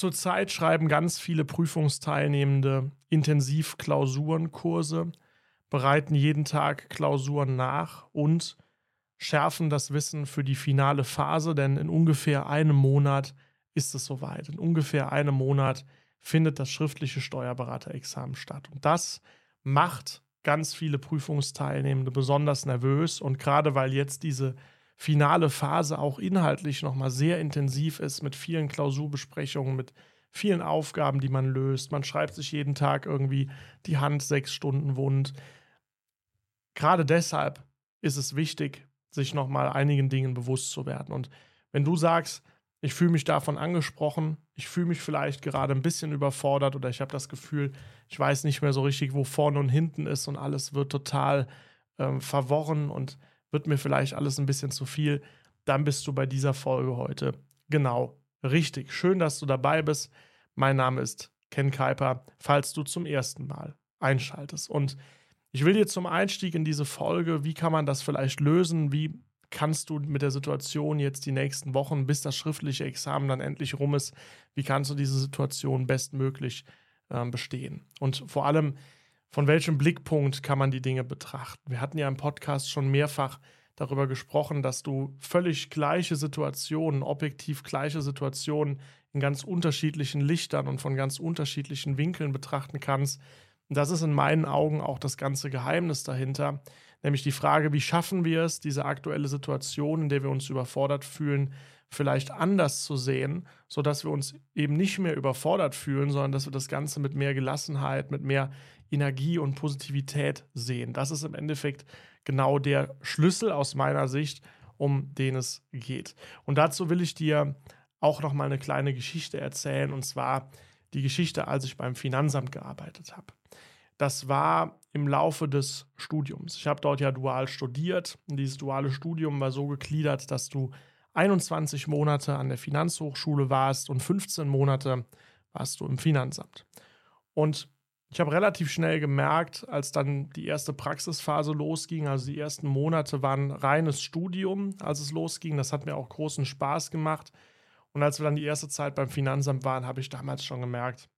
Zurzeit schreiben ganz viele Prüfungsteilnehmende intensiv Klausurenkurse, bereiten jeden Tag Klausuren nach und schärfen das Wissen für die finale Phase, denn in ungefähr einem Monat ist es soweit. In ungefähr einem Monat findet das schriftliche Steuerberaterexamen statt. Und das macht ganz viele Prüfungsteilnehmende besonders nervös. Und gerade weil jetzt diese finale Phase auch inhaltlich nochmal sehr intensiv ist mit vielen Klausurbesprechungen, mit vielen Aufgaben, die man löst. Man schreibt sich jeden Tag irgendwie die Hand sechs Stunden wund. Gerade deshalb ist es wichtig, sich nochmal einigen Dingen bewusst zu werden. Und wenn du sagst, ich fühle mich davon angesprochen, ich fühle mich vielleicht gerade ein bisschen überfordert oder ich habe das Gefühl, ich weiß nicht mehr so richtig, wo vorne und hinten ist und alles wird total ähm, verworren und wird mir vielleicht alles ein bisschen zu viel, dann bist du bei dieser Folge heute genau richtig. Schön, dass du dabei bist. Mein Name ist Ken Kuiper, falls du zum ersten Mal einschaltest. Und ich will dir zum Einstieg in diese Folge, wie kann man das vielleicht lösen, wie kannst du mit der Situation jetzt die nächsten Wochen, bis das schriftliche Examen dann endlich rum ist, wie kannst du diese Situation bestmöglich äh, bestehen? Und vor allem, von welchem Blickpunkt kann man die Dinge betrachten? Wir hatten ja im Podcast schon mehrfach darüber gesprochen, dass du völlig gleiche Situationen, objektiv gleiche Situationen in ganz unterschiedlichen Lichtern und von ganz unterschiedlichen Winkeln betrachten kannst. Und das ist in meinen Augen auch das ganze Geheimnis dahinter, nämlich die Frage, wie schaffen wir es, diese aktuelle Situation, in der wir uns überfordert fühlen, vielleicht anders zu sehen, sodass wir uns eben nicht mehr überfordert fühlen, sondern dass wir das Ganze mit mehr Gelassenheit, mit mehr Energie und Positivität sehen. Das ist im Endeffekt genau der Schlüssel aus meiner Sicht, um den es geht. Und dazu will ich dir auch noch mal eine kleine Geschichte erzählen und zwar die Geschichte, als ich beim Finanzamt gearbeitet habe. Das war im Laufe des Studiums. Ich habe dort ja dual studiert. Und dieses duale Studium war so gegliedert, dass du 21 Monate an der Finanzhochschule warst und 15 Monate warst du im Finanzamt. Und ich habe relativ schnell gemerkt, als dann die erste Praxisphase losging, also die ersten Monate waren reines Studium, als es losging. Das hat mir auch großen Spaß gemacht. Und als wir dann die erste Zeit beim Finanzamt waren, habe ich damals schon gemerkt,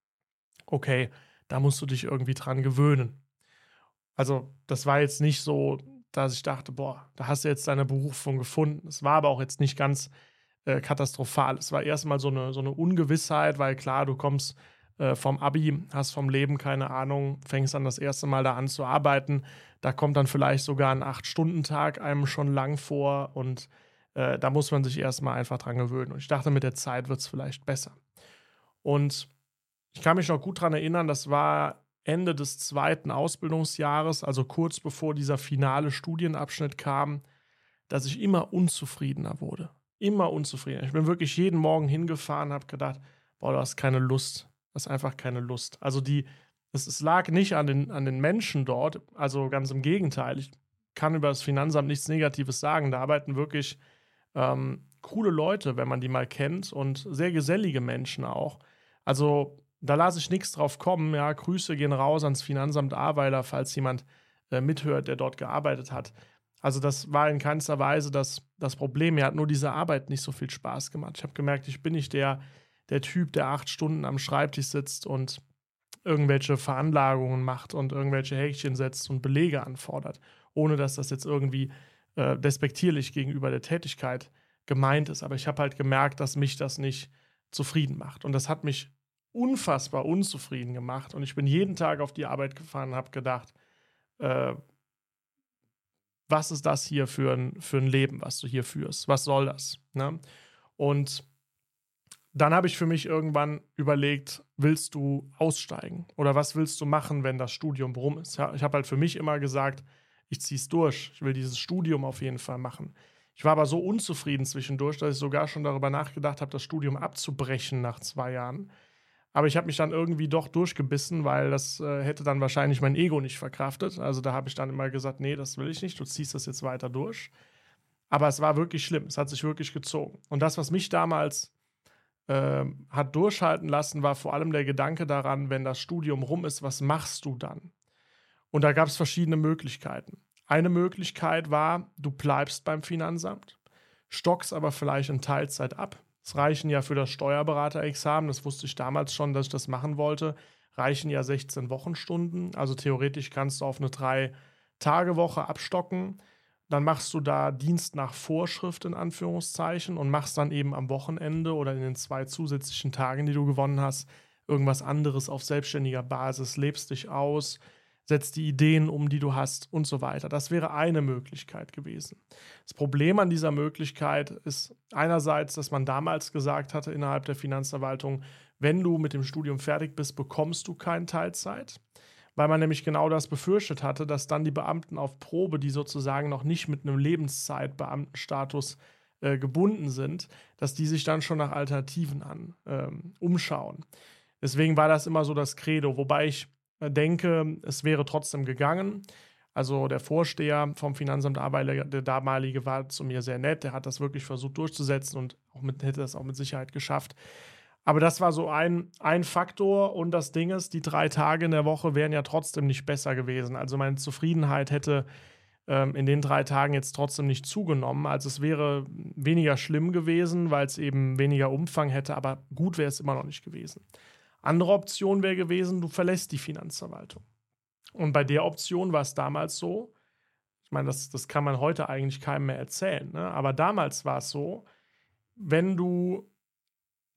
okay, da musst du dich irgendwie dran gewöhnen. Also, das war jetzt nicht so, dass ich dachte, boah, da hast du jetzt deine Berufung gefunden. Es war aber auch jetzt nicht ganz äh, katastrophal. Es war erstmal so eine, so eine Ungewissheit, weil klar, du kommst äh, vom Abi, hast vom Leben keine Ahnung, fängst dann das erste Mal da an zu arbeiten. Da kommt dann vielleicht sogar ein Acht-Stunden-Tag einem schon lang vor und äh, da muss man sich erstmal einfach dran gewöhnen. Und ich dachte, mit der Zeit wird es vielleicht besser. Und ich kann mich noch gut daran erinnern, das war Ende des zweiten Ausbildungsjahres, also kurz bevor dieser finale Studienabschnitt kam, dass ich immer unzufriedener wurde. Immer unzufriedener. Ich bin wirklich jeden Morgen hingefahren, habe gedacht, boah, du hast keine Lust. Du hast einfach keine Lust. Also die, es, es lag nicht an den, an den Menschen dort, also ganz im Gegenteil. Ich kann über das Finanzamt nichts Negatives sagen. Da arbeiten wirklich ähm, coole Leute, wenn man die mal kennt und sehr gesellige Menschen auch. Also da lasse ich nichts drauf kommen. Ja, Grüße gehen raus ans Finanzamt Ahrweiler, falls jemand äh, mithört, der dort gearbeitet hat. Also das war in keinster Weise das, das Problem. Mir hat nur diese Arbeit nicht so viel Spaß gemacht. Ich habe gemerkt, ich bin nicht der, der Typ, der acht Stunden am Schreibtisch sitzt und irgendwelche Veranlagungen macht und irgendwelche Häkchen setzt und Belege anfordert, ohne dass das jetzt irgendwie äh, despektierlich gegenüber der Tätigkeit gemeint ist. Aber ich habe halt gemerkt, dass mich das nicht zufrieden macht. Und das hat mich unfassbar unzufrieden gemacht. Und ich bin jeden Tag auf die Arbeit gefahren und habe gedacht, äh, was ist das hier für ein, für ein Leben, was du hier führst? Was soll das? Ne? Und dann habe ich für mich irgendwann überlegt, willst du aussteigen? Oder was willst du machen, wenn das Studium rum ist? Ja, ich habe halt für mich immer gesagt, ich ziehe es durch. Ich will dieses Studium auf jeden Fall machen. Ich war aber so unzufrieden zwischendurch, dass ich sogar schon darüber nachgedacht habe, das Studium abzubrechen nach zwei Jahren. Aber ich habe mich dann irgendwie doch durchgebissen, weil das äh, hätte dann wahrscheinlich mein Ego nicht verkraftet. Also da habe ich dann immer gesagt, nee, das will ich nicht, du ziehst das jetzt weiter durch. Aber es war wirklich schlimm, es hat sich wirklich gezogen. Und das, was mich damals äh, hat durchhalten lassen, war vor allem der Gedanke daran, wenn das Studium rum ist, was machst du dann? Und da gab es verschiedene Möglichkeiten. Eine Möglichkeit war, du bleibst beim Finanzamt, stockst aber vielleicht in Teilzeit ab, Es reichen ja für das Steuerberaterexamen, das wusste ich damals schon, dass ich das machen wollte, reichen ja 16 Wochenstunden. Also theoretisch kannst du auf eine Drei-Tage-Woche abstocken. Dann machst du da Dienst nach Vorschrift in Anführungszeichen und machst dann eben am Wochenende oder in den zwei zusätzlichen Tagen, die du gewonnen hast, irgendwas anderes auf selbstständiger Basis, lebst dich aus, setzt die Ideen um, die du hast und so weiter. Das wäre eine Möglichkeit gewesen. Das Problem an dieser Möglichkeit ist einerseits, dass man damals gesagt hatte innerhalb der Finanzverwaltung, wenn du mit dem Studium fertig bist, bekommst du keine Teilzeit, weil man nämlich genau das befürchtet hatte, dass dann die Beamten auf Probe, die sozusagen noch nicht mit einem Lebenszeitbeamtenstatus äh, gebunden sind, dass die sich dann schon nach Alternativen an ähm, umschauen. Deswegen war das immer so das Credo, wobei ich äh, denke, es wäre trotzdem gegangen. Also der Vorsteher vom Finanzamt der damalige, war zu mir sehr nett. Der hat das wirklich versucht durchzusetzen und mit, hätte das auch mit Sicherheit geschafft. Aber das war so ein, ein Faktor. Und das Ding ist, die drei Tage in der Woche wären ja trotzdem nicht besser gewesen. Also meine Zufriedenheit hätte ähm, in den drei Tagen jetzt trotzdem nicht zugenommen. Also es wäre weniger schlimm gewesen, weil es eben weniger Umfang hätte. Aber gut wäre es immer noch nicht gewesen. Andere Option wäre gewesen, du verlässt die Finanzverwaltung. Und bei der Option war es damals so, ich meine, das, das kann man heute eigentlich keinem mehr erzählen, ne? aber damals war es so, wenn du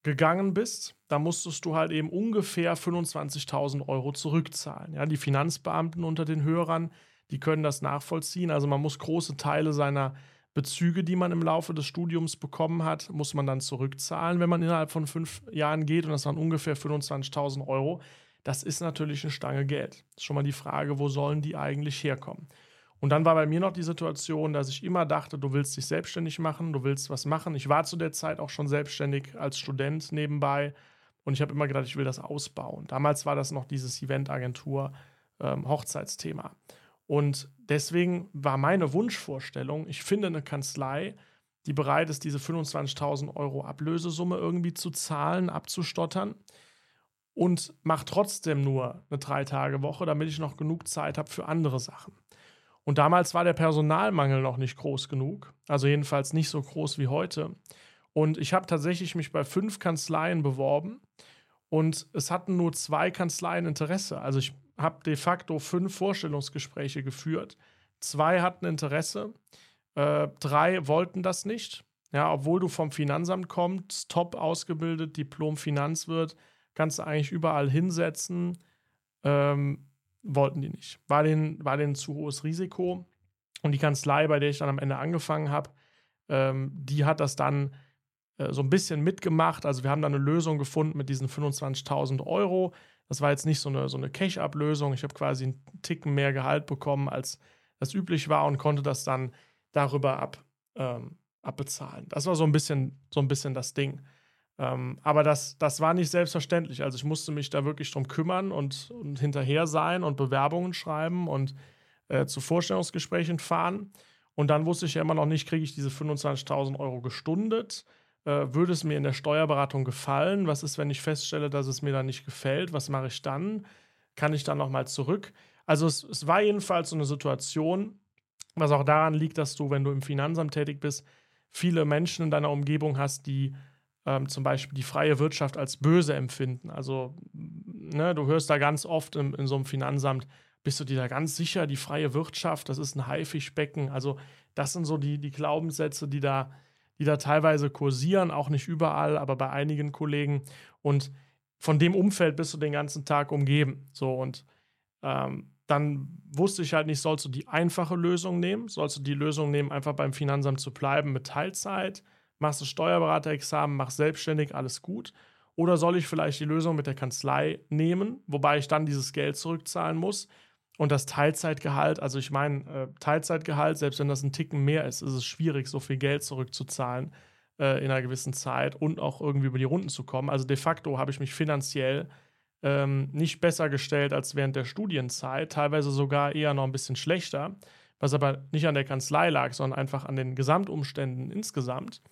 gegangen bist, dann musstest du halt eben ungefähr 25.000 Euro zurückzahlen. Ja, die Finanzbeamten unter den Hörern, die können das nachvollziehen. Also man muss große Teile seiner Bezüge, die man im Laufe des Studiums bekommen hat, muss man dann zurückzahlen, wenn man innerhalb von fünf Jahren geht. Und das waren ungefähr 25.000 Euro. Das ist natürlich eine Stange Geld. Das ist schon mal die Frage, wo sollen die eigentlich herkommen? Und dann war bei mir noch die Situation, dass ich immer dachte, du willst dich selbstständig machen, du willst was machen. Ich war zu der Zeit auch schon selbstständig als Student nebenbei und ich habe immer gedacht, ich will das ausbauen. Damals war das noch dieses Eventagentur ähm, Hochzeitsthema. Und deswegen war meine Wunschvorstellung, ich finde eine Kanzlei, die bereit ist, diese 25.000 Euro Ablösesumme irgendwie zu zahlen, abzustottern und macht trotzdem nur eine Drei-Tage-Woche, damit ich noch genug Zeit habe für andere Sachen. Und damals war der Personalmangel noch nicht groß genug, also jedenfalls nicht so groß wie heute. Und ich habe tatsächlich mich bei fünf Kanzleien beworben und es hatten nur zwei Kanzleien Interesse. Also ich habe de facto fünf Vorstellungsgespräche geführt. Zwei hatten Interesse, äh, drei wollten das nicht. Ja, obwohl du vom Finanzamt kommst, top ausgebildet, Diplom Finanzwirt, kannst du eigentlich überall hinsetzen. Ähm, wollten die nicht. War denen, war denen zu hohes Risiko. Und die Kanzlei, bei der ich dann am Ende angefangen habe, ähm, die hat das dann äh, so ein bisschen mitgemacht. Also wir haben dann eine Lösung gefunden mit diesen 25.000 Euro. Das war jetzt nicht so eine, so eine Cash-Ablösung. Ich habe quasi einen Ticken mehr Gehalt bekommen, als das üblich war und konnte das dann darüber ab, ähm, abbezahlen. Das war so ein bisschen, so ein bisschen das Ding. Ähm, aber das, das war nicht selbstverständlich. Also ich musste mich da wirklich drum kümmern und, und hinterher sein und Bewerbungen schreiben und äh, zu Vorstellungsgesprächen fahren. Und dann wusste ich ja immer noch nicht, kriege ich diese 25.000 Euro gestundet äh, würde es mir in der Steuerberatung gefallen? Was ist, wenn ich feststelle, dass es mir dann nicht gefällt? Was mache ich dann? Kann ich dann nochmal zurück? Also es, es war jedenfalls so eine Situation, was auch daran liegt, dass du, wenn du im Finanzamt tätig bist, viele Menschen in deiner Umgebung hast, die ähm, zum Beispiel die freie Wirtschaft als böse empfinden. Also ne, du hörst da ganz oft in, in so einem Finanzamt, bist du dir da ganz sicher, die freie Wirtschaft, das ist ein Haifischbecken. Also das sind so die, die Glaubenssätze, die da die da teilweise kursieren, auch nicht überall, aber bei einigen Kollegen. Und von dem Umfeld bist du den ganzen Tag umgeben. So und ähm, dann wusste ich halt nicht, sollst du die einfache Lösung nehmen? Sollst du die Lösung nehmen, einfach beim Finanzamt zu bleiben mit Teilzeit? Machst du Steuerberaterexamen, machst selbstständig, alles gut? Oder soll ich vielleicht die Lösung mit der Kanzlei nehmen, wobei ich dann dieses Geld zurückzahlen muss? Und das Teilzeitgehalt, also ich meine, äh, Teilzeitgehalt, selbst wenn das ein Ticken mehr ist, ist es schwierig, so viel Geld zurückzuzahlen äh, in einer gewissen Zeit und auch irgendwie über die Runden zu kommen. Also de facto habe ich mich finanziell ähm, nicht besser gestellt als während der Studienzeit, teilweise sogar eher noch ein bisschen schlechter, was aber nicht an der Kanzlei lag, sondern einfach an den Gesamtumständen insgesamt.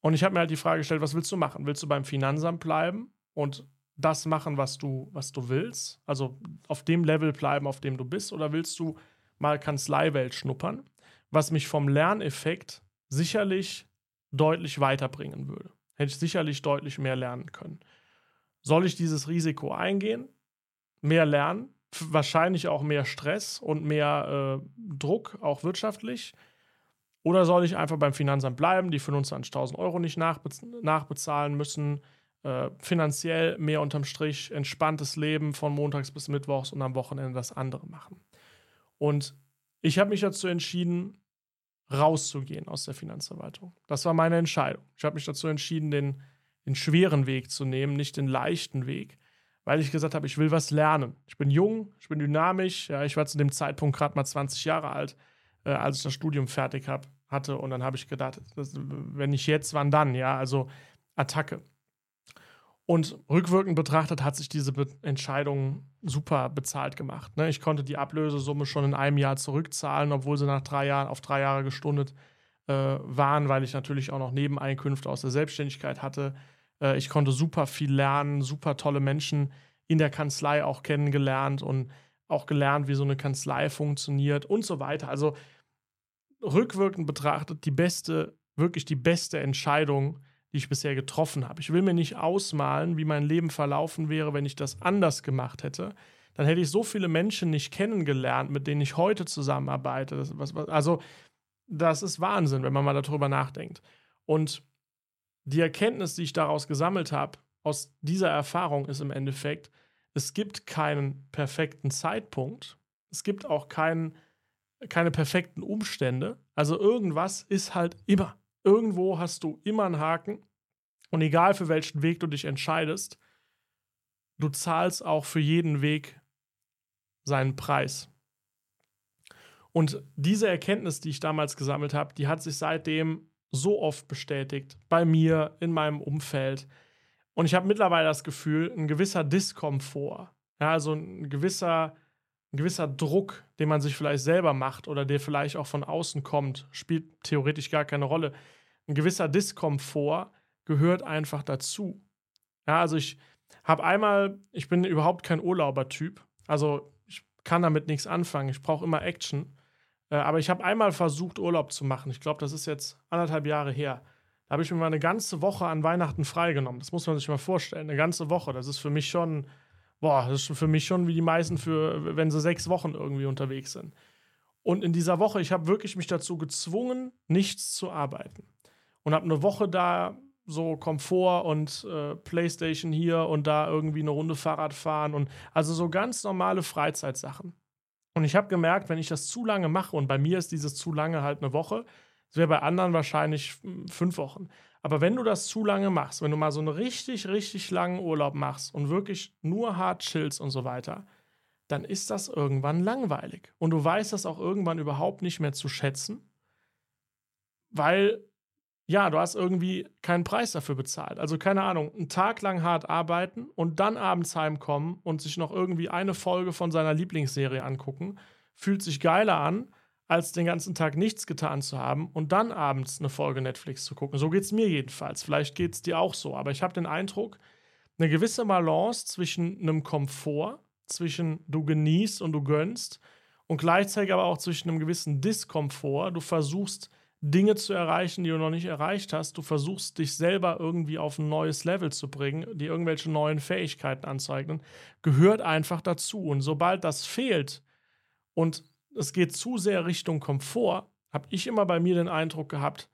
Und ich habe mir halt die Frage gestellt, was willst du machen? Willst du beim Finanzamt bleiben und das machen, was du, was du willst? Also auf dem Level bleiben, auf dem du bist? Oder willst du mal Kanzleiwelt schnuppern? Was mich vom Lerneffekt sicherlich deutlich weiterbringen würde. Hätte ich sicherlich deutlich mehr lernen können. Soll ich dieses Risiko eingehen? Mehr lernen? Wahrscheinlich auch mehr Stress und mehr äh, Druck, auch wirtschaftlich. Oder soll ich einfach beim Finanzamt bleiben, die 25.000 Euro nicht nachbe nachbezahlen müssen, äh, finanziell mehr unterm Strich, entspanntes Leben von montags bis mittwochs und am Wochenende das andere machen? Und ich habe mich dazu entschieden, rauszugehen aus der Finanzverwaltung. Das war meine Entscheidung. Ich habe mich dazu entschieden, den, den schweren Weg zu nehmen, nicht den leichten Weg, weil ich gesagt habe, ich will was lernen. Ich bin jung, ich bin dynamisch. Ja, ich war zu dem Zeitpunkt gerade mal 20 Jahre alt, äh, als ich das Studium fertig hab, hatte. Und dann habe ich gedacht, das, wenn nicht jetzt, wann dann? Ja, also Attacke. Und rückwirkend betrachtet hat sich diese Be Entscheidung super bezahlt gemacht. Ne? Ich konnte die Ablösesumme schon in einem Jahr zurückzahlen, obwohl sie nach drei Jahren auf drei Jahre gestundet äh, waren, weil ich natürlich auch noch Nebeneinkünfte aus der Selbstständigkeit hatte. Äh, ich konnte super viel lernen, super tolle Menschen in der Kanzlei auch kennengelernt und auch gelernt, wie so eine Kanzlei funktioniert und so weiter. Also rückwirkend betrachtet die beste, wirklich die beste Entscheidung, die ich bisher getroffen habe. Ich will mir nicht ausmalen, wie mein Leben verlaufen wäre, wenn ich das anders gemacht hätte. Dann hätte ich so viele Menschen nicht kennengelernt, mit denen ich heute zusammenarbeite. Das, was, was, also, das ist Wahnsinn, wenn man mal darüber nachdenkt. Und die Erkenntnis, die ich daraus gesammelt habe, aus dieser Erfahrung ist im Endeffekt, es gibt keinen perfekten Zeitpunkt. Es gibt auch keinen, keine perfekten Umstände. Also irgendwas ist halt immer. Irgendwo hast du immer einen Haken. Und egal für welchen Weg du dich entscheidest, du zahlst auch für jeden Weg seinen Preis. Und diese Erkenntnis, die ich damals gesammelt habe, die hat sich seitdem so oft bestätigt. Bei mir, in meinem Umfeld. Und ich habe mittlerweile das Gefühl, ein gewisser Diskomfort, ja, also ein gewisser, ein gewisser Druck, den man sich vielleicht selber macht oder der vielleicht auch von außen kommt, spielt theoretisch gar keine Rolle ein gewisser Diskomfort gehört einfach dazu. Ja, also ich habe einmal, ich bin überhaupt kein Urlaubertyp. Also ich kann damit nichts anfangen. Ich brauche immer Action. Äh, aber ich habe einmal versucht, Urlaub zu machen. Ich glaube, das ist jetzt anderthalb Jahre her. Da habe ich mir mal eine ganze Woche an Weihnachten freigenommen. Das muss man sich mal vorstellen. Eine ganze Woche. Das ist für mich schon, boah, das ist für mich schon wie die meisten für, wenn sie sechs Wochen irgendwie unterwegs sind. Und in dieser Woche, ich habe wirklich mich dazu gezwungen, nichts zu arbeiten und habe eine Woche da so Komfort und äh, Playstation hier und da irgendwie eine Runde Fahrrad fahren und also so ganz normale Freizeitsachen. Und ich habe gemerkt, wenn ich das zu lange mache und bei mir ist dieses zu lange halt eine Woche, das wäre bei anderen wahrscheinlich fünf Wochen. Aber wenn du das zu lange machst, wenn du mal so einen richtig, richtig langen Urlaub machst und wirklich nur hart chillst und so weiter, dann ist das irgendwann langweilig. Und du weißt das auch irgendwann überhaupt nicht mehr zu schätzen, weil ja, du hast irgendwie keinen Preis dafür bezahlt. Also keine Ahnung, einen Tag lang hart arbeiten und dann abends heimkommen und sich noch irgendwie eine Folge von seiner Lieblingsserie angucken, fühlt sich geiler an, als den ganzen Tag nichts getan zu haben und dann abends eine Folge Netflix zu gucken. So geht es mir jedenfalls. Vielleicht geht es dir auch so. Aber ich habe den Eindruck, eine gewisse Balance zwischen einem Komfort, zwischen du genießt und du gönnst und gleichzeitig aber auch zwischen einem gewissen Diskomfort. Du versuchst Dinge zu erreichen, die du noch nicht erreicht hast. Du versuchst dich selber irgendwie auf ein neues Level zu bringen, dir irgendwelche neuen Fähigkeiten anzueignen, gehört einfach dazu. Und sobald das fehlt und es geht zu sehr Richtung Komfort, habe ich immer bei mir den Eindruck gehabt,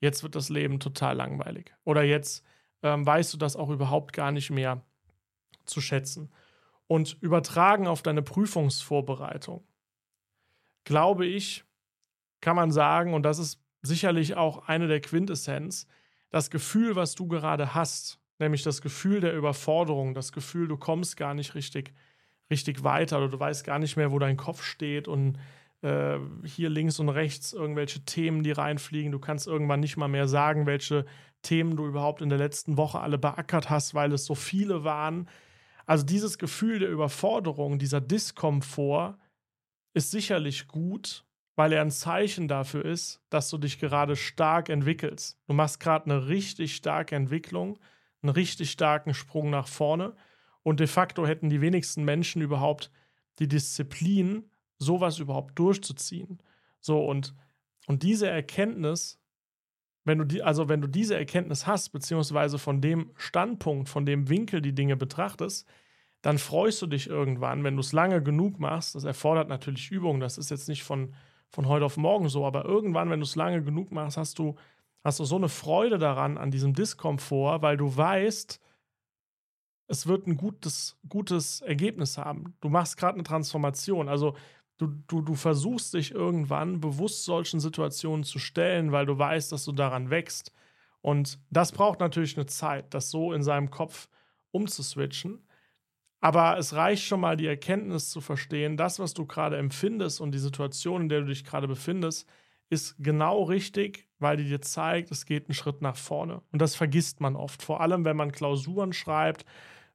jetzt wird das Leben total langweilig. Oder jetzt ähm, weißt du das auch überhaupt gar nicht mehr zu schätzen. Und übertragen auf deine Prüfungsvorbereitung, glaube ich, kann man sagen, und das ist sicherlich auch eine der Quintessenz, das Gefühl, was du gerade hast, nämlich das Gefühl der Überforderung, das Gefühl, du kommst gar nicht richtig, richtig weiter oder du weißt gar nicht mehr, wo dein Kopf steht und äh, hier links und rechts irgendwelche Themen, die reinfliegen. Du kannst irgendwann nicht mal mehr sagen, welche Themen du überhaupt in der letzten Woche alle beackert hast, weil es so viele waren. Also dieses Gefühl der Überforderung, dieser Diskomfort ist sicherlich gut, weil er ein Zeichen dafür ist, dass du dich gerade stark entwickelst. Du machst gerade eine richtig starke Entwicklung, einen richtig starken Sprung nach vorne und de facto hätten die wenigsten Menschen überhaupt die Disziplin, sowas überhaupt durchzuziehen. So und und diese Erkenntnis wenn du die, also wenn du diese Erkenntnis hast, beziehungsweise von dem Standpunkt, von dem Winkel die Dinge betrachtest, dann freust du dich irgendwann, wenn du es lange genug machst. Das erfordert natürlich Übung. Das ist jetzt nicht von, von heute auf morgen so, aber irgendwann, wenn du es lange genug machst, hast du, hast du so eine Freude daran, an diesem Diskomfort, weil du weißt, es wird ein gutes, gutes Ergebnis haben. Du machst gerade eine Transformation. Also du, du, du versuchst dich irgendwann bewusst solchen Situationen zu stellen, weil du weißt, dass du daran wächst. Und das braucht natürlich eine Zeit, das so in seinem Kopf umzuswitchen. Aber es reicht schon mal, die Erkenntnis zu verstehen, das, was du gerade empfindest und die Situation, in der du dich gerade befindest, ist genau richtig, weil die dir zeigt, es geht einen Schritt nach vorne. Und das vergisst man oft, vor allem wenn man Klausuren schreibt,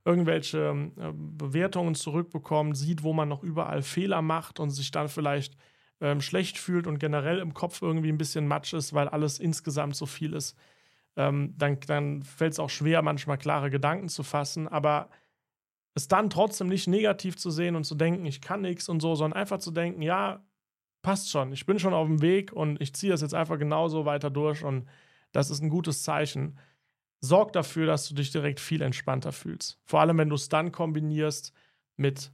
irgendwelche äh, Bewertungen zurückbekommt, sieht, wo man noch überall Fehler macht und sich dann vielleicht ähm, schlecht fühlt und generell im Kopf irgendwie ein bisschen matsch ist, weil alles insgesamt so viel ist. Ähm, dann dann fällt es auch schwer, manchmal klare Gedanken zu fassen. Aber es dann trotzdem nicht negativ zu sehen und zu denken, ich kann nichts und so, sondern einfach zu denken, ja, passt schon, ich bin schon auf dem Weg und ich ziehe das jetzt einfach genauso weiter durch und das ist ein gutes Zeichen. Sorgt dafür, dass du dich direkt viel entspannter fühlst. Vor allem, wenn du es dann kombinierst mit,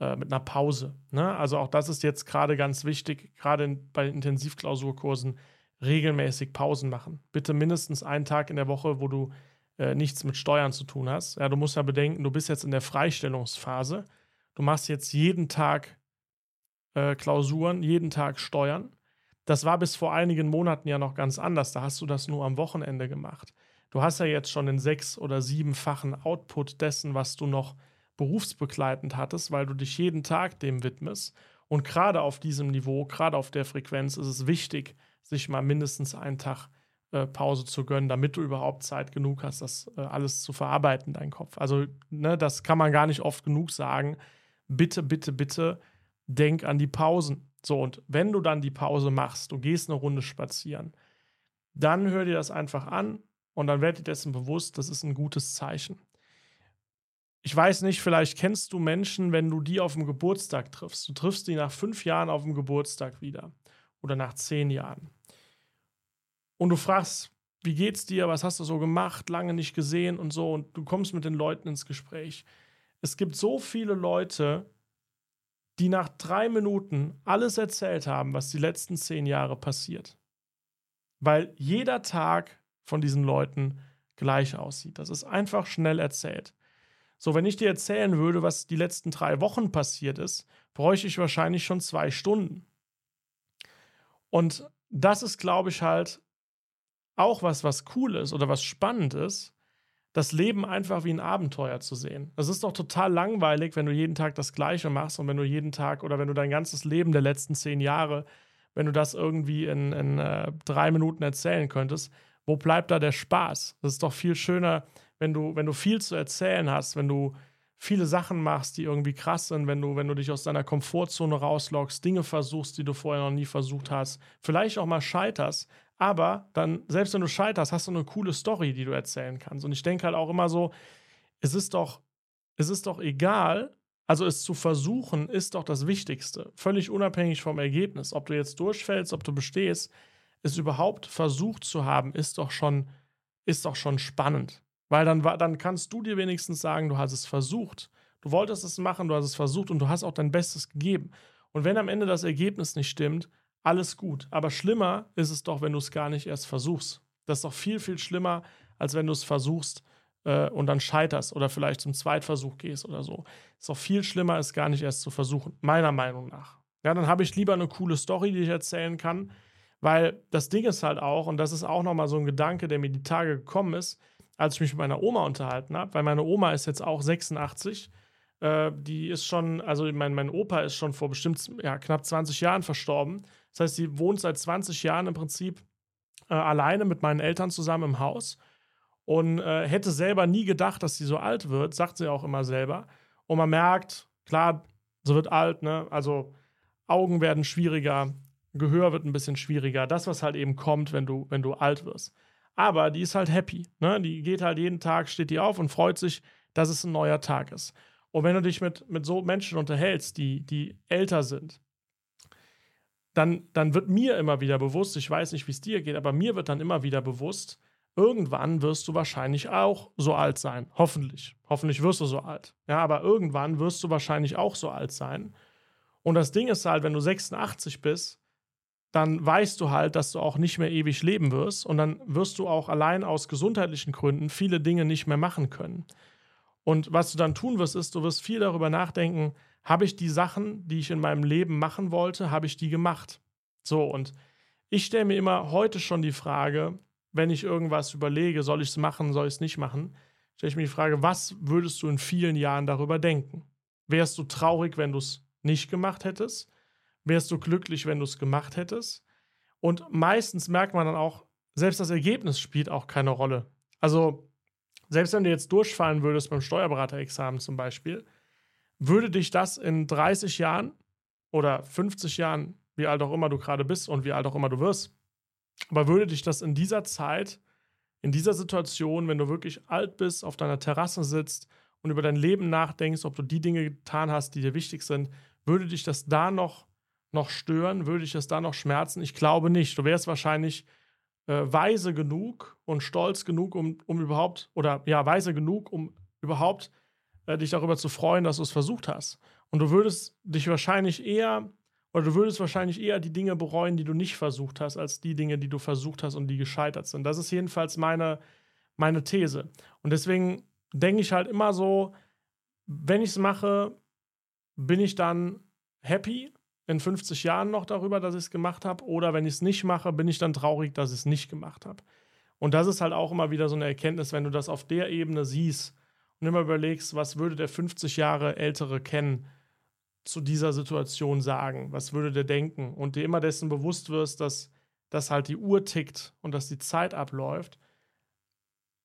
äh, mit einer Pause. Ne? Also auch das ist jetzt gerade ganz wichtig, gerade in, bei Intensivklausurkursen, regelmäßig Pausen machen. Bitte mindestens einen Tag in der Woche, wo du äh, nichts mit Steuern zu tun hast. Ja, du musst ja bedenken, du bist jetzt in der Freistellungsphase. Du machst jetzt jeden Tag äh, Klausuren, jeden Tag Steuern. Das war bis vor einigen Monaten ja noch ganz anders. Da hast du das nur am Wochenende gemacht. Du hast ja jetzt schon den sechs- oder siebenfachen Output dessen, was du noch berufsbegleitend hattest, weil du dich jeden Tag dem widmest. Und gerade auf diesem Niveau, gerade auf der Frequenz, ist es wichtig, sich mal mindestens einen Tag äh, Pause zu gönnen, damit du überhaupt Zeit genug hast, das äh, alles zu verarbeiten, dein Kopf. Also, ne, das kann man gar nicht oft genug sagen. Bitte, bitte, bitte denk an die Pausen. So, und wenn du dann die Pause machst, du gehst eine Runde spazieren, dann hör dir das einfach an und dann werd dir dessen bewusst, das ist ein gutes Zeichen. Ich weiß nicht, vielleicht kennst du Menschen, wenn du die auf dem Geburtstag triffst. Du triffst die nach fünf Jahren auf dem Geburtstag wieder oder nach zehn Jahren und du fragst, wie geht's dir, was hast du so gemacht, lange nicht gesehen und so, und du kommst mit den Leuten ins Gespräch. Es gibt so viele Leute, die nach drei Minuten alles erzählt haben, was die letzten zehn Jahre passiert. Weil jeder Tag von diesen Leuten gleich aussieht. Das ist einfach schnell erzählt. So, wenn ich dir erzählen würde, was die letzten drei Wochen passiert ist, bräuchte ich wahrscheinlich schon zwei Stunden. Und das ist, glaube ich, halt auch was, was cool ist oder was spannend ist, das Leben einfach wie ein Abenteuer zu sehen. Es ist doch total langweilig, wenn du jeden Tag das Gleiche machst und wenn du jeden Tag oder wenn du dein ganzes Leben der letzten zehn Jahre, wenn du das irgendwie in, in äh, drei Minuten erzählen könntest, wo bleibt da der Spaß? Es ist doch viel schöner, wenn du, wenn du viel zu erzählen hast, wenn du viele Sachen machst, die irgendwie krass sind, wenn du, wenn du dich aus deiner Komfortzone rauslockst, Dinge versuchst, die du vorher noch nie versucht hast, vielleicht auch mal scheiterst, aber dann, selbst wenn du scheiterst, hast du eine coole Story, die du erzählen kannst. Und ich denke halt auch immer so, es ist doch, es ist doch egal, also es zu versuchen, ist doch das Wichtigste. Völlig unabhängig vom Ergebnis. Ob du jetzt durchfällst, ob du bestehst, es überhaupt versucht zu haben, ist doch schon, ist doch schon spannend. Weil dann, dann kannst du dir wenigstens sagen, du hast es versucht. Du wolltest es machen, du hast es versucht und du hast auch dein Bestes gegeben. Und wenn am Ende das Ergebnis nicht stimmt, alles gut. Aber schlimmer ist es doch, wenn du es gar nicht erst versuchst. Das ist doch viel, viel schlimmer, als wenn du es versuchst äh, und dann scheiterst oder vielleicht zum Zweitversuch gehst oder so. Ist doch viel schlimmer, es gar nicht erst zu versuchen, meiner Meinung nach. Ja, dann habe ich lieber eine coole Story, die ich erzählen kann, weil das Ding ist halt auch, und das ist auch nochmal so ein Gedanke, der mir die Tage gekommen ist, als ich mich mit meiner Oma unterhalten habe, weil meine Oma ist jetzt auch 86. Äh, die ist schon, also mein, mein Opa ist schon vor bestimmt ja, knapp 20 Jahren verstorben. Das heißt, sie wohnt seit 20 Jahren im Prinzip äh, alleine mit meinen Eltern zusammen im Haus und äh, hätte selber nie gedacht, dass sie so alt wird, sagt sie auch immer selber. Und man merkt, klar, sie wird alt, ne? Also Augen werden schwieriger, Gehör wird ein bisschen schwieriger. Das, was halt eben kommt, wenn du, wenn du alt wirst. Aber die ist halt happy. Ne? Die geht halt jeden Tag, steht die auf und freut sich, dass es ein neuer Tag ist. Und wenn du dich mit, mit so Menschen unterhältst, die, die älter sind, dann, dann wird mir immer wieder bewusst, ich weiß nicht, wie es dir geht, aber mir wird dann immer wieder bewusst, irgendwann wirst du wahrscheinlich auch so alt sein. Hoffentlich. Hoffentlich wirst du so alt. Ja, aber irgendwann wirst du wahrscheinlich auch so alt sein. Und das Ding ist halt, wenn du 86 bist, dann weißt du halt, dass du auch nicht mehr ewig leben wirst und dann wirst du auch allein aus gesundheitlichen Gründen viele Dinge nicht mehr machen können. Und was du dann tun wirst, ist, du wirst viel darüber nachdenken, habe ich die Sachen, die ich in meinem Leben machen wollte, habe ich die gemacht? So, und ich stelle mir immer heute schon die Frage, wenn ich irgendwas überlege, soll ich es machen, soll ich es nicht machen, stelle ich mir die Frage, was würdest du in vielen Jahren darüber denken? Wärst du traurig, wenn du es nicht gemacht hättest? Wärst du glücklich, wenn du es gemacht hättest? Und meistens merkt man dann auch, selbst das Ergebnis spielt auch keine Rolle. Also, selbst wenn du jetzt durchfallen würdest beim Steuerberaterexamen zum Beispiel, würde dich das in 30 Jahren oder 50 Jahren, wie alt auch immer du gerade bist und wie alt auch immer du wirst, aber würde dich das in dieser Zeit, in dieser Situation, wenn du wirklich alt bist, auf deiner Terrasse sitzt und über dein Leben nachdenkst, ob du die Dinge getan hast, die dir wichtig sind, würde dich das da noch, noch stören? Würde dich das da noch schmerzen? Ich glaube nicht. Du wärst wahrscheinlich äh, weise genug und stolz genug, um, um überhaupt, oder ja, weise genug, um überhaupt äh, dich darüber zu freuen, dass du es versucht hast. Und du würdest dich wahrscheinlich eher oder du würdest wahrscheinlich eher die Dinge bereuen, die du nicht versucht hast, als die Dinge, die du versucht hast und die gescheitert sind. Das ist jedenfalls meine, meine These. Und deswegen denke ich halt immer so, wenn ich es mache, bin ich dann happy in 50 Jahren noch darüber, dass ich es gemacht habe. Oder wenn ich es nicht mache, bin ich dann traurig, dass ich es nicht gemacht habe. Und das ist halt auch immer wieder so eine Erkenntnis, wenn du das auf der Ebene siehst und immer überlegst, was würde der 50 Jahre ältere kennen, zu dieser Situation sagen? Was würde der denken? Und dir immer dessen bewusst wirst, dass, dass halt die Uhr tickt und dass die Zeit abläuft,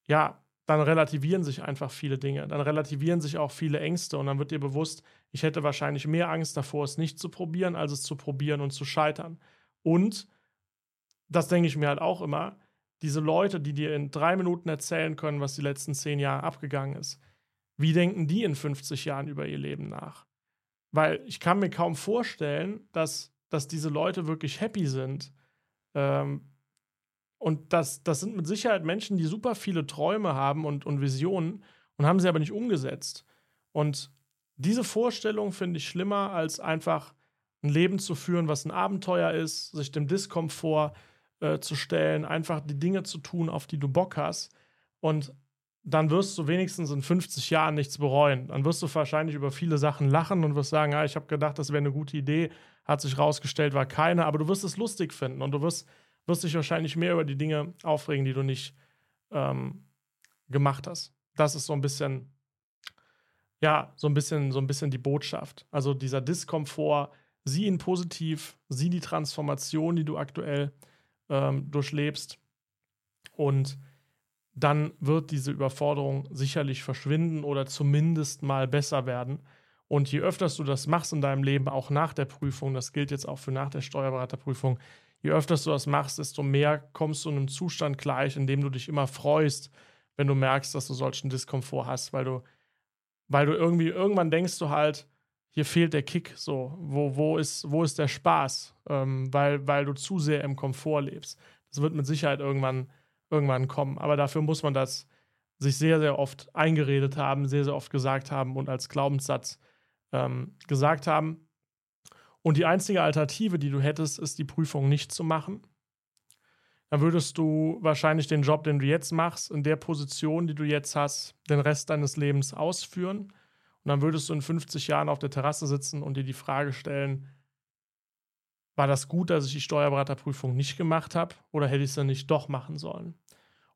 ja, dann relativieren sich einfach viele Dinge. Dann relativieren sich auch viele Ängste und dann wird dir bewusst, ich hätte wahrscheinlich mehr Angst davor, es nicht zu probieren, als es zu probieren und zu scheitern. Und, das denke ich mir halt auch immer, diese Leute, die dir in drei Minuten erzählen können, was die letzten zehn Jahre abgegangen ist, wie denken die in 50 Jahren über ihr Leben nach? Weil ich kann mir kaum vorstellen, dass, dass diese Leute wirklich happy sind. Ähm, und das, das sind mit Sicherheit Menschen, die super viele Träume haben und, und Visionen und haben sie aber nicht umgesetzt. Und diese Vorstellung finde ich schlimmer, als einfach ein Leben zu führen, was ein Abenteuer ist, sich dem Diskomfort äh, zu stellen, einfach die Dinge zu tun, auf die du Bock hast. Und dann wirst du wenigstens in 50 Jahren nichts bereuen. Dann wirst du wahrscheinlich über viele Sachen lachen und wirst sagen, ja, ich habe gedacht, das wäre eine gute Idee, hat sich rausgestellt, war keine, aber du wirst es lustig finden und du wirst, wirst dich wahrscheinlich mehr über die Dinge aufregen, die du nicht ähm, gemacht hast. Das ist so ein bisschen, ja, so ein bisschen, so ein bisschen die Botschaft. Also dieser Diskomfort, sieh ihn positiv, sieh die Transformation, die du aktuell ähm, durchlebst und dann wird diese Überforderung sicherlich verschwinden oder zumindest mal besser werden. Und je öfter du das machst in deinem Leben, auch nach der Prüfung, das gilt jetzt auch für nach der Steuerberaterprüfung, je öfter du das machst, desto mehr kommst du in einem Zustand gleich, in dem du dich immer freust, wenn du merkst, dass du solchen Diskomfort hast, weil du, weil du irgendwie, irgendwann denkst du halt, hier fehlt der Kick, so, wo, wo, ist, wo ist der Spaß, ähm, weil, weil du zu sehr im Komfort lebst. Das wird mit Sicherheit irgendwann irgendwann kommen. Aber dafür muss man das sich sehr, sehr oft eingeredet haben, sehr, sehr oft gesagt haben und als Glaubenssatz ähm, gesagt haben. Und die einzige Alternative, die du hättest, ist die Prüfung nicht zu machen. Dann würdest du wahrscheinlich den Job, den du jetzt machst, in der Position, die du jetzt hast, den Rest deines Lebens ausführen. Und dann würdest du in 50 Jahren auf der Terrasse sitzen und dir die Frage stellen, war das gut, dass ich die Steuerberaterprüfung nicht gemacht habe oder hätte ich sie nicht doch machen sollen?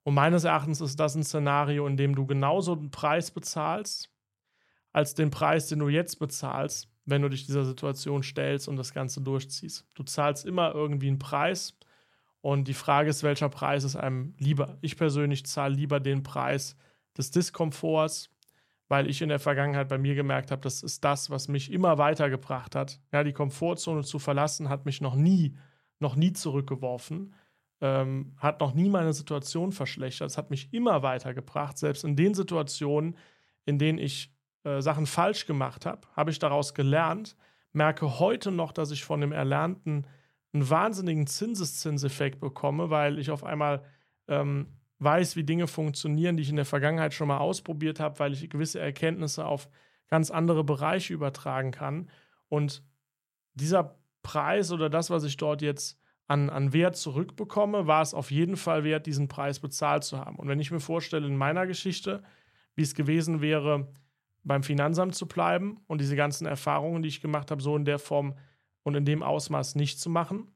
Und meines Erachtens ist das ein Szenario, in dem du genauso einen Preis bezahlst, als den Preis, den du jetzt bezahlst, wenn du dich dieser Situation stellst und das Ganze durchziehst. Du zahlst immer irgendwie einen Preis und die Frage ist, welcher Preis ist einem lieber? Ich persönlich zahle lieber den Preis des Diskomforts, weil ich in der Vergangenheit bei mir gemerkt habe, das ist das, was mich immer weitergebracht hat. Ja, die Komfortzone zu verlassen hat mich noch nie, noch nie zurückgeworfen ähm, hat noch nie meine Situation verschlechtert. Es hat mich immer weitergebracht. Selbst in den Situationen, in denen ich äh, Sachen falsch gemacht habe, habe ich daraus gelernt, merke heute noch, dass ich von dem Erlernten einen wahnsinnigen Zinseszinseffekt bekomme, weil ich auf einmal ähm, weiß, wie Dinge funktionieren, die ich in der Vergangenheit schon mal ausprobiert habe, weil ich gewisse Erkenntnisse auf ganz andere Bereiche übertragen kann. Und dieser Preis oder das, was ich dort jetzt an, an Wert zurückbekomme, war es auf jeden Fall wert, diesen Preis bezahlt zu haben. Und wenn ich mir vorstelle, in meiner Geschichte, wie es gewesen wäre, beim Finanzamt zu bleiben und diese ganzen Erfahrungen, die ich gemacht habe, so in der Form und in dem Ausmaß nicht zu machen,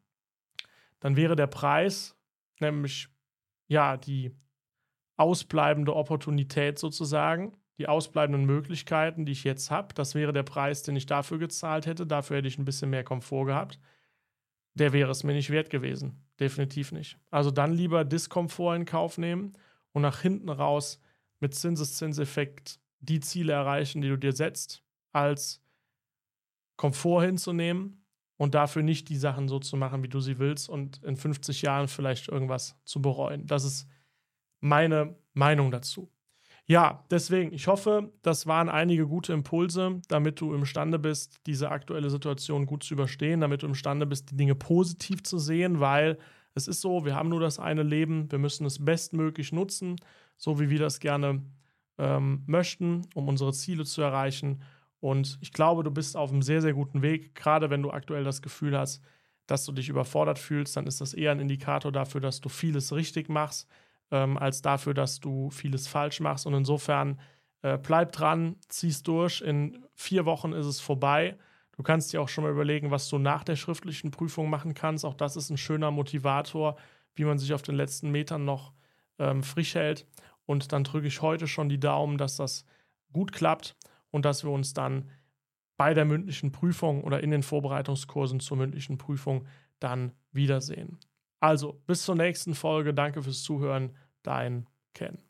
dann wäre der Preis, nämlich ja, die ausbleibende Opportunität sozusagen, die ausbleibenden Möglichkeiten, die ich jetzt habe, das wäre der Preis, den ich dafür gezahlt hätte. Dafür hätte ich ein bisschen mehr Komfort gehabt. Der wäre es mir nicht wert gewesen. Definitiv nicht. Also dann lieber Diskomfort in Kauf nehmen und nach hinten raus mit Zinseszinseffekt die Ziele erreichen, die du dir setzt, als Komfort hinzunehmen und dafür nicht die Sachen so zu machen, wie du sie willst und in 50 Jahren vielleicht irgendwas zu bereuen. Das ist meine Meinung dazu. Ja, deswegen, ich hoffe, das waren einige gute Impulse, damit du imstande bist, diese aktuelle Situation gut zu überstehen, damit du imstande bist, die Dinge positiv zu sehen, weil es ist so, wir haben nur das eine Leben, wir müssen es bestmöglich nutzen, so wie wir das gerne ähm, möchten, um unsere Ziele zu erreichen. Und ich glaube, du bist auf einem sehr, sehr guten Weg, gerade wenn du aktuell das Gefühl hast, dass du dich überfordert fühlst, dann ist das eher ein Indikator dafür, dass du vieles richtig machst ähm, als dafür, dass du vieles falsch machst. Und insofern äh, bleib dran, zieh's durch. In vier Wochen ist es vorbei. Du kannst dir auch schon mal überlegen, was du nach der schriftlichen Prüfung machen kannst. Auch das ist ein schöner Motivator, wie man sich auf den letzten Metern noch ähm, frisch hält. Und dann drücke ich heute schon die Daumen, dass das gut klappt und dass wir uns dann bei der mündlichen Prüfung oder in den Vorbereitungskursen zur mündlichen Prüfung dann wiedersehen. Also, bis zur nächsten Folge. Danke fürs Zuhören. Dein Ken.